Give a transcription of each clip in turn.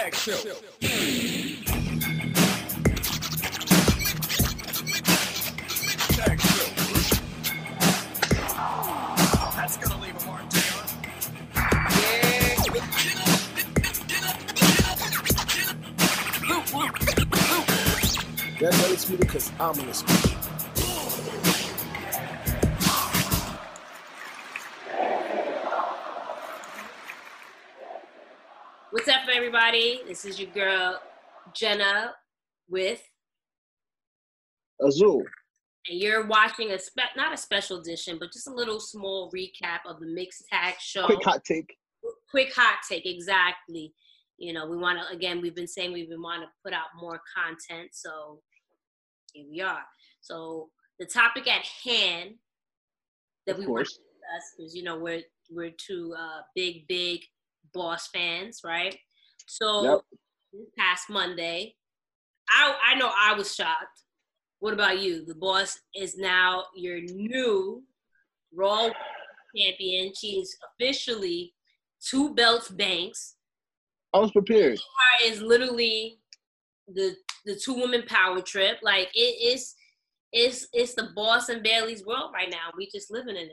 Show. That's gonna leave a mark, Taylor. That's undisputed because I'm in undisputed. What's up, everybody? This is your girl Jenna with, Azul. and you're watching a spe- not a special edition, but just a little small recap of the mixed tag show. Quick hot take. quick hot take, exactly. You know, we want to again. We've been saying we've been wanting to put out more content, so here we are. So the topic at hand that Of we want to course. discuss because you know we're we're two uh, big big boss fans, right? So Yep. past Monday, I I know I was shocked. What about you? The boss is now your new Raw champion. She is officially two belts Banks. I was prepared. Her Is literally the the two women power trip. Like it is. It's it's the boss and Bayley's world right now. We just living in it.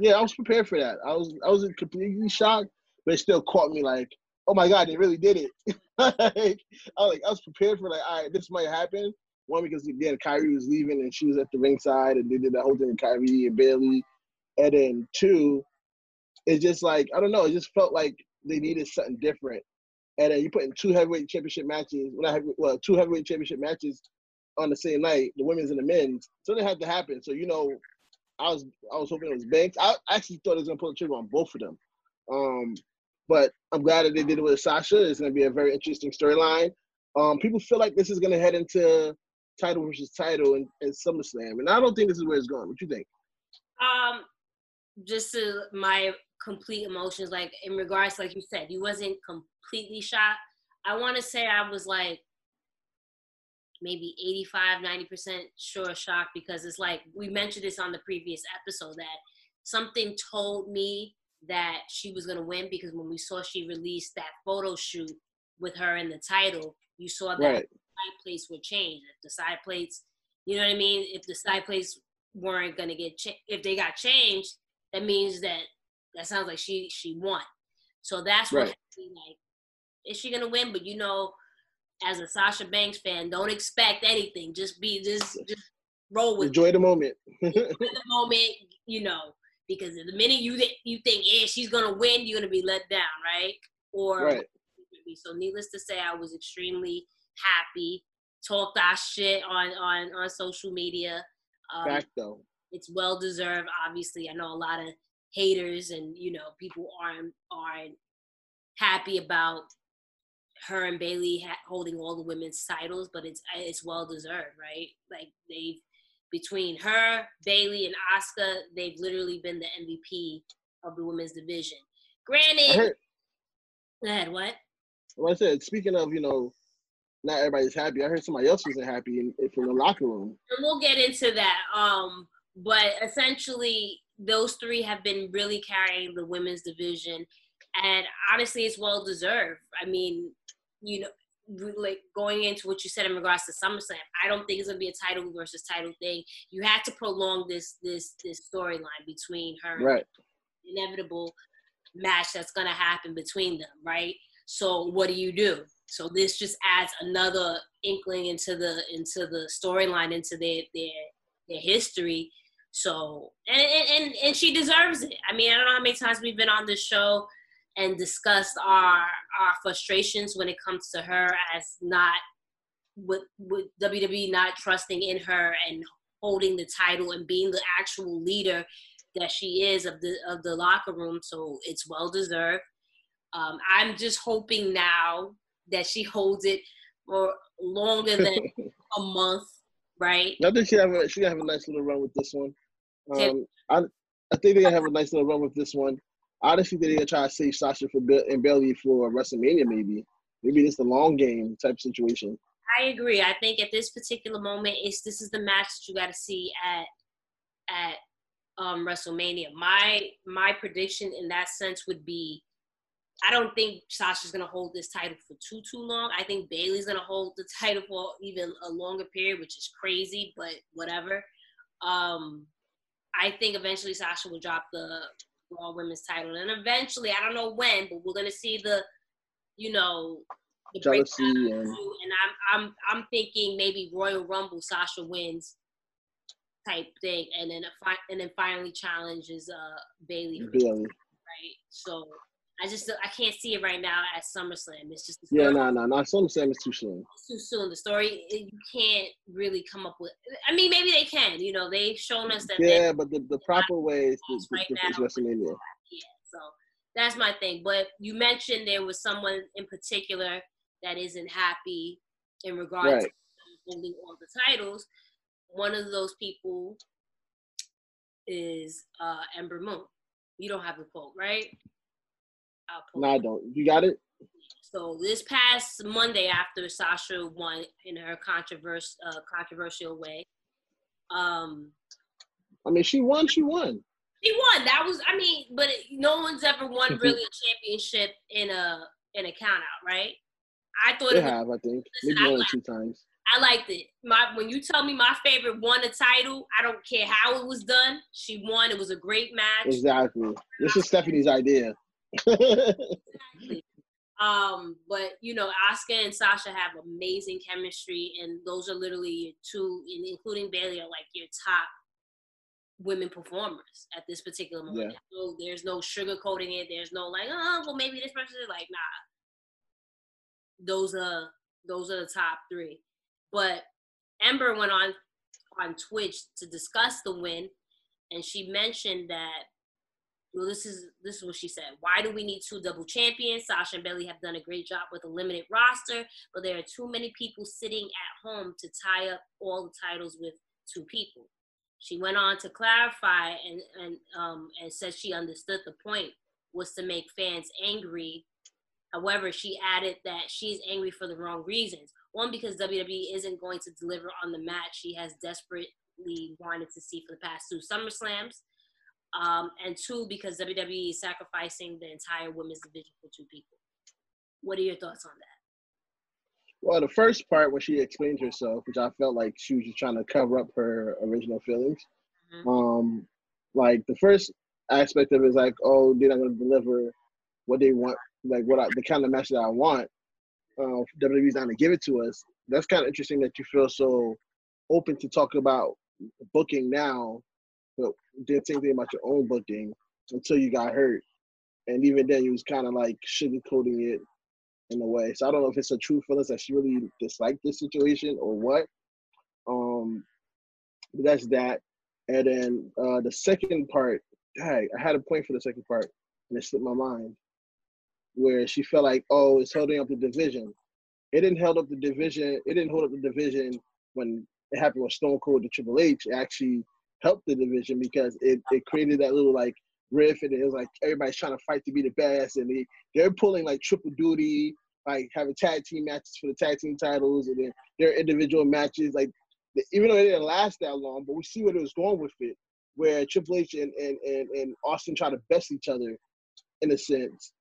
Yeah, I was prepared for that. I was I was completely shocked, but it still caught me like, oh my god, they really did it. like, I like I was prepared for like, all right, this might happen. One because again, Kairi was leaving and she was at the ringside and they did that whole thing with Kairi and Bayley. And then two, it's just like I don't know, it just felt like they needed something different. And then you put in two heavyweight championship matches, well, heavy, well, two heavyweight championship matches on the same night, the women's and the men's. So it had to happen. So you know, I was I was hoping it was Banks. I actually thought it was gonna pull the trigger on both of them. Um, but I'm glad that they did it with Sasha. It's gonna be a very interesting storyline. Um, people feel like this is gonna head into title versus title in, in SummerSlam, and I don't think this is where it's going. What you think? Um, just to my complete emotions, like in regards, like you said, you wasn't completely shocked. I want to say I was like maybe 85, 90% sure shocked because it's like we mentioned this on the previous episode that something told me that she was going to win because when we saw she released that photo shoot with her in the title, you saw that Right. side plates would change. If the side plates, you know what I mean? If the side plates weren't gonna get cha- if they got changed, that means that that sounds like she she won. So that's what Right. me like. Is she gonna win? But you know, as a Sasha Banks fan, don't expect anything. Just be just just roll with Enjoy the moment. the moment, you know, because the minute you you think yeah she's gonna win, you're gonna be let down, right? Or right. so needless to say, I was extremely happy. Talked our shit on on on social media. Um, Fact though. it's well deserved. Obviously, I know a lot of haters and you know people aren't aren't happy about her and Bayley ha- holding all the women's titles, but it's it's well deserved, right? Like they've between her, Bayley, and Asuka, they've literally been the MVP of the women's division. Granted, heard. go ahead, what? Like I said, speaking of, you know, not everybody's happy. I heard somebody else wasn't happy in, in- from the locker room. and we'll get into that. Um, but essentially, those three have been really carrying the women's division, and honestly, it's well deserved. I mean, you know, like going into what you said in regards to SummerSlam, I don't think it's gonna be a title versus title thing. You had to prolong this this this storyline between her and Right. inevitable match that's gonna happen between them, right? So what do you do? So this just adds another inkling into the into the storyline, into their their their history. So and, and and and she deserves it. I mean, I don't know how many times we've been on this show and discussed our our frustrations when it comes to her as not with with WWE not trusting in her and holding the title and being the actual leader that she is of the of the locker room. So it's well deserved. Um, I'm just hoping now that she holds it for longer than a month, right? I think she have a, she have a nice little run with this one. Um, I I think they have a nice little run with this one. Honestly, they're gonna try to save Sasha for and Bailey for WrestleMania, maybe. Maybe this the long game type situation. I agree. I think at this particular moment, it's this is the match that you got to see at at um, WrestleMania. My my prediction in that sense would be I don't think Sasha's gonna hold this title for too too long. I think Bayley's gonna hold the title for even a longer period, which is crazy, but whatever. Um, I think eventually Sasha will drop the Raw Women's title, and eventually, I don't know when, but we're gonna see the, you know, the Jealousy and- and I'm I'm I'm thinking maybe Royal Rumble Sasha wins type thing, and then a fi- and then finally challenges uh Bayley Bayley. right? So I just I can't see it right now at SummerSlam. It's just Yeah, no, no, no. SummerSlam is too soon. it's too soon. The story you can't really come up with. I mean, maybe they can. You know, they've shown us that. Yeah, but the, the proper way is, is, Right is. WrestleMania. yeah. So that's my thing. But you mentioned there was someone in particular that isn't happy in regards Right. to holding all the titles. One of those people is uh Ember Moon. You don't have the quote, right? I'll pull No, I don't. You got it? So this past Monday, after Sasha won in her controversial uh, controversial way, um, I mean, she won. She won. she won. That was, I mean, but it, no one's ever won really a championship in a in a count out, right? I thought They it was, have, I think. Listen, Maybe I one or two times. I liked it. My when you tell me my favorite won a title, I don't care how it was done. She won. It was a great match. Exactly. This is Stephanie's idea. Exactly. Um, but you know, Asuka and Sasha have amazing chemistry, and those are literally your two, including Bayley, are like your top women performers at this particular moment. Yeah. So there's no sugarcoating it. There's no like, oh, well, maybe this person is like, nah. Those are those are the top three. But Ember went on on Twitch to discuss the win, and she mentioned that well, this is this is what she said. Why do we need two double champions? Sasha and Bailey have done a great job with a limited roster, but there are too many people sitting at home to tie up all the titles with two people. She went on to clarify and and um, and said she understood the point was to make fans angry. However, she added that she's angry for the wrong reasons. One, because WWE isn't going to deliver on the match she has desperately wanted to see for the past two SummerSlams um, and two because WWE is sacrificing the entire women's division for two people. What are your thoughts on that? Well, the first part when she explained herself, which I felt like she was just trying to cover up her original feelings. Mhm. Um, like the first aspect of it is like, oh, they're not gonna deliver what they want, like what I, the kind of match that I want. Uh, WWE's not gonna give it to us. That's kind of interesting that you feel so open to talk about booking now, but did same thing about your own booking until you got hurt, and even then you was kind of like sugarcoating it in a way. So I don't know if it's a true feeling that she really disliked this situation or what. Um, but that's that. And then uh, the second part, dang, I had a point for the second part, and it slipped my mind. Where she felt like, oh, it's holding up the division. It didn't hold up the division. It didn't hold up the division when it happened with Stone Cold to Triple H. It actually helped the division because it, it created that little like riff, and it was like everybody's trying to fight to be the best, and they they're pulling like triple duty, like having tag team matches for the tag team titles, and then their individual matches. Like even though it didn't last that long, but we see what it was going with it, where Triple H and and and, and Austin try to best each other, in a sense.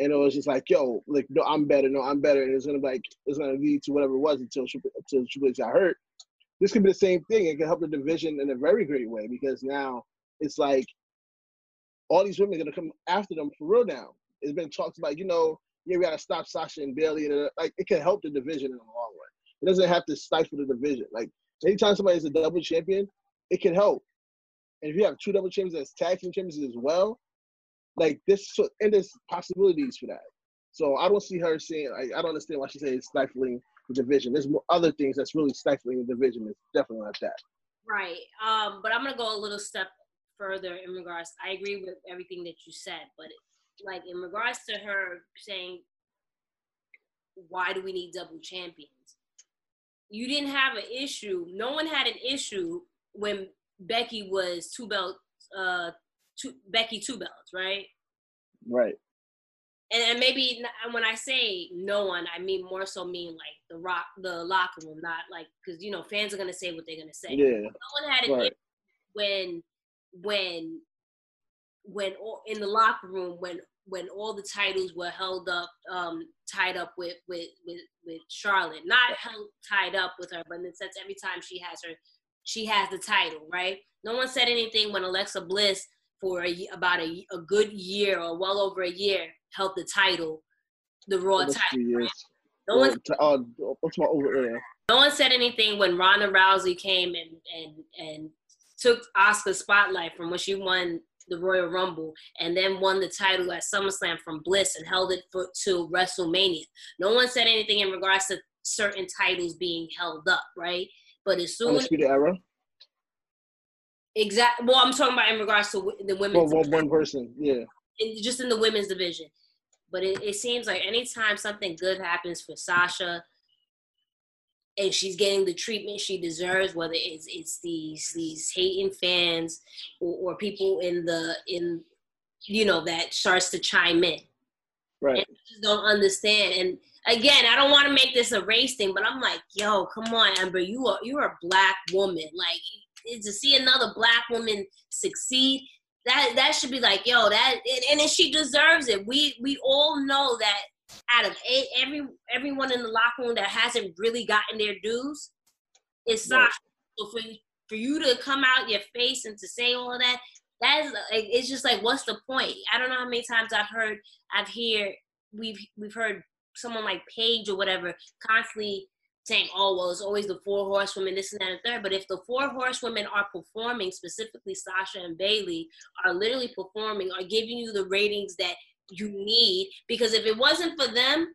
And it was just like, yo, like, no, I'm better, no, I'm better, and it's gonna be like, it's gonna lead to whatever it was until until Triple H got hurt. This could be the same thing. It could help the division in a very great way because now it's like all these women are gonna come after them for real now. It's been talked about, you know, yeah, we gotta stop Sasha and Bayley, and uh, like it can help the division in the long run. It doesn't have to stifle the division. Like anytime somebody is a double champion, it can help. And if you have two double champions as tag team champions as well, like this, so, and there's possibilities for that. So I don't see her saying, like, I don't understand why she says it's stifling the division. There's more other things that's really stifling the division. It's definitely not that. Right. Um, but I'm gonna go a little step further in regards. I agree with everything that you said, but like in regards to her saying, "Why do we need double champions?" You didn't have an issue. No one had an issue when Becky was two belts. Uh, two Becky two belts, right? Right. And, and maybe when I say no one, I mean more so mean like the rock, the locker room, not like because you know fans are gonna say what they're gonna say. Yeah. No one had an Right. when when when all- in the locker room when when all the titles were held up, um, tied up with with with with Charlotte, not held tied up with her, but in the sense every time she has her, she has the title, right? No one said anything when Alexa Bliss for a, about a, a good year or well over a year held the title, the Raw Almost title. years. No one, Uh, what's my over there? no one said anything when Ronda Rousey came and and and took Asuka's spotlight from when she won the Royal Rumble and then won the title at SummerSlam from Bliss and held it for to WrestleMania. No one said anything in regards to certain titles being held up, right? But as soon Undisputed Era. Exact, well, I'm talking about in regards to the Well, women's, one, one person. Yeah. in, just in the women's division. But it, it seems like anytime something good happens for Sasha, and she's getting the treatment she deserves, whether it's it's these these hating fans or, or people in the in you know that starts to chime in. Right. just don't understand. And again, I don't want to make this a race thing, but I'm like, yo, come on, Ember, you are you're a black woman. Like to see another black woman succeed, that that should be like, yo, that and, and she deserves it. We we all know that out of a, every everyone in the locker room that hasn't really gotten their dues, it's Sasha. So for for you to come out your face and to say all of that, that is like, it's just like, what's the point? I don't know how many times I've heard, I've hear, we've we've heard someone like Paige or whatever constantly saying, oh well, it's always the four horsewomen, this and that and third. But if the four horsewomen are performing, specifically Sasha and Bayley, are literally performing, are giving you the ratings that you need, because if it wasn't for them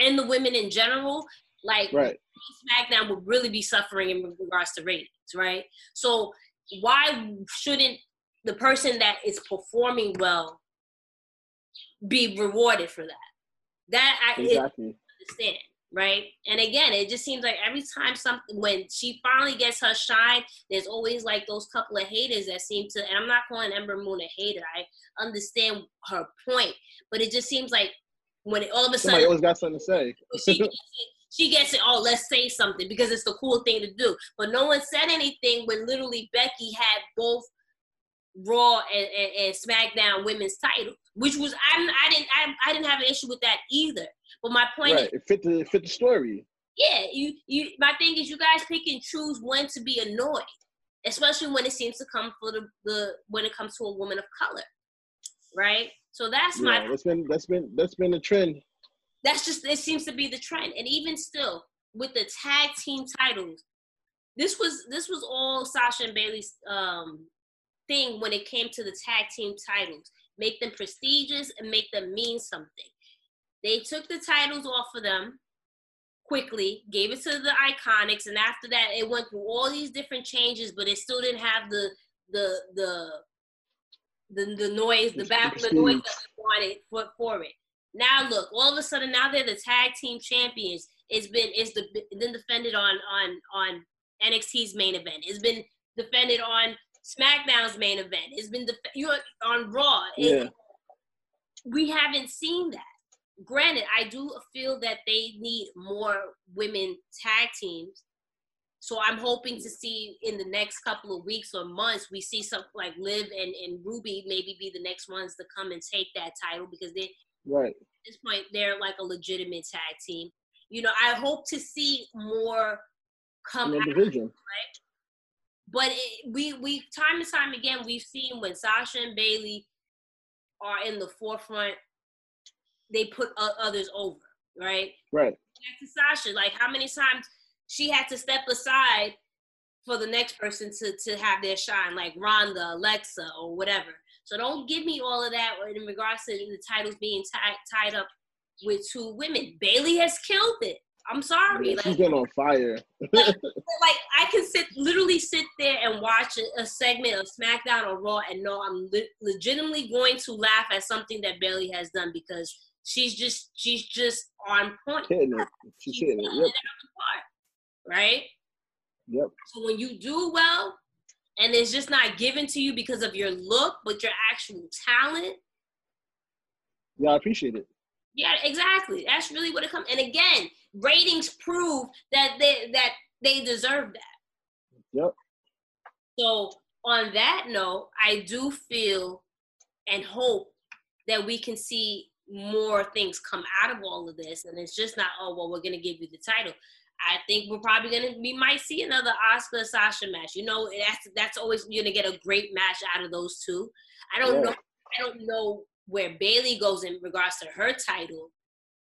and the women in general, like Right. SmackDown would really be suffering in regards to ratings, right? So why shouldn't the person that is performing well be rewarded for that? That I Exactly. understand, right? And again, it just seems like every time something when she finally gets her shine, there's always like those couple of haters that seem to. And I'm not calling Ember Moon a hater. I understand her point, but it just seems like when it, all of a sudden, Somebody always got something to say. she gets it, she gets it. Oh, let's say something because it's the cool thing to do. But no one said anything when literally Becky had both Raw and, and, and SmackDown women's titles, which was I'm I didn't I, I didn't have an issue with that either. But my point Right. is, It fit the it fit the story. yeah, you you my thing is you guys pick and choose when to be annoyed, especially when it seems to come for the, the when it comes to a woman of color, right? So that's my that's been that's been that's been the trend. that's just it seems to be the trend and even still with the tag team titles this was this was all sasha and bayley's um thing when it came to the tag team titles make them prestigious and make them mean something they took the titles off of them quickly gave it to the iconics and after that it went through all these different changes but it still didn't have the the the the, the noise the back the noise that we wanted for, for it now look, all of a sudden now they're the tag team champions. It's been it's the been defended on on on NXT's main event. It's been defended on SmackDown's main event. It's been def- you on Raw. It- Yeah. we haven't seen that. Granted, I do feel that they need more women tag teams. So I'm hoping to see in the next couple of weeks or months, we see something like Liv and, and Ruby maybe be the next ones to come and take that title because they Right. at this point they're like a legitimate tag team. You know, I hope to see more come out, division. But it, we we time and time again we've seen when Sasha and Bayley are in the forefront, they put others over, right? Right. Back to Sasha, like how many times she had to step aside for the next person to to have their shine, like Ronda, Alexa, or whatever. So don't give me all of that in regards to the titles being tied tied up with two women. Bayley has killed it. I'm sorry. Yeah, Like, she's been on fire. like I can sit literally sit there and watch a, a segment of SmackDown or Raw and know I'm le- legitimately going to laugh at something that Bayley has done because she's just she's just on point. hitting it. She's hitting it. Yep. Right? Yep. So when you do well and it's just not given to you because of your look, but your actual talent, Yeah, I appreciate it. yeah, exactly. That's really what it comes. And again, ratings prove that they that they deserve that. Yep. So on that note, I do feel and hope that we can see more things come out of all of this, and it's just not oh well we're gonna give you the title. I think we're probably gonna we might see another Asuka Sasha match. You know that's that's always gonna get a great match out of those two. I don't Yeah. know I don't know where Bayley goes in regards to her title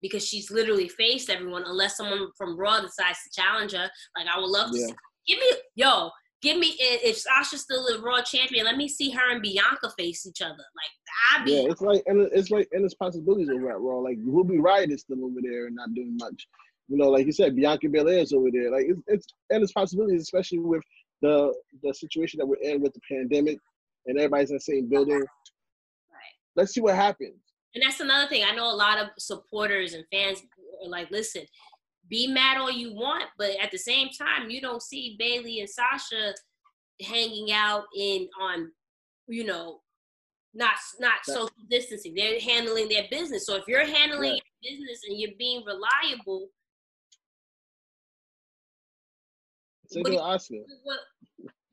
because she's literally faced everyone unless someone from Raw decides to challenge her. Like I would love to Yeah. see, give me yo give me if Sasha's still the Raw champion, let me see her and Bianca face each other. Like I'd be Yeah, it's like and it's like and it's possibilities over at Raw. Like Ruby Riott is still over there and not doing much. You know, like you said, Bianca Belair is over there. Like it's, it's and it's possibilities, especially with the the situation that we're in with the pandemic and everybody's in the same building. Right. Let's see what happens. And that's another thing. I know a lot of supporters and fans are like, listen, be mad all you want, but at the same time, you don't see Bayley and Sasha hanging out in on, you know, not not social distancing. They're handling their business. So if you're handling Right. your business and you're being reliable, Same What thing with Asuka. what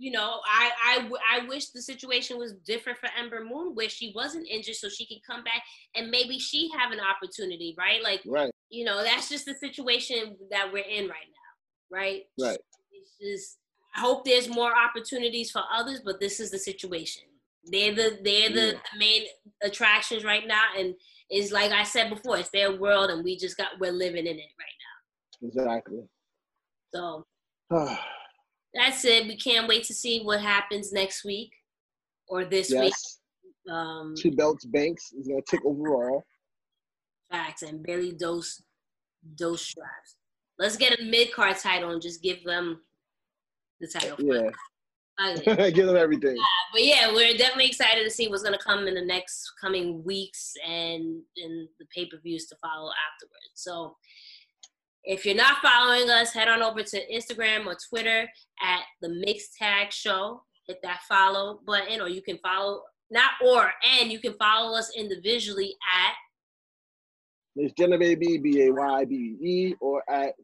you know, I, I, I wish the situation was different for Ember Moon, where she wasn't injured, so she could come back and maybe she have an opportunity, right? Like Right, you know, that's just the situation that we're in right now, right? right. It's just I hope there's more opportunities for others, but this is the situation. They're the they're the Yeah. main attractions right now, and it's like I said before, it's their world, and we just got we're living in it right now. Exactly. So that's it. We can't wait to see what happens next week or this week. Um, Two belts Banks is gonna take over overall. facts and Bayley dose dose straps. Let's get a mid card title and just give them the title. Yeah. Okay. Give them everything. but yeah, we're definitely excited to see what's gonna come in the next coming weeks and in the pay per views to follow afterwards. So if you're not following us, head on over to Instagram or Twitter at the Mixed Tag Show. Hit that follow button, or you can follow not or and you can follow us individually at It's Jenna Baby, B A Y B E or at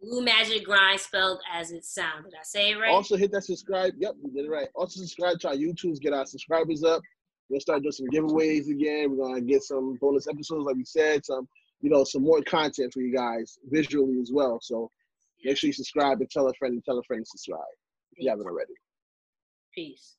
Blue Magic Grind spelled as it sounded. Did I say it right? Also hit that subscribe. Yep, you did it right. Also subscribe to our YouTubes, get our subscribers up. We'll start doing some giveaways again. We're gonna get some bonus episodes, like we said, some you know, some more content for you guys visually as well. So make sure you subscribe and tell a friend and tell a friend to subscribe if you haven't already. Peace.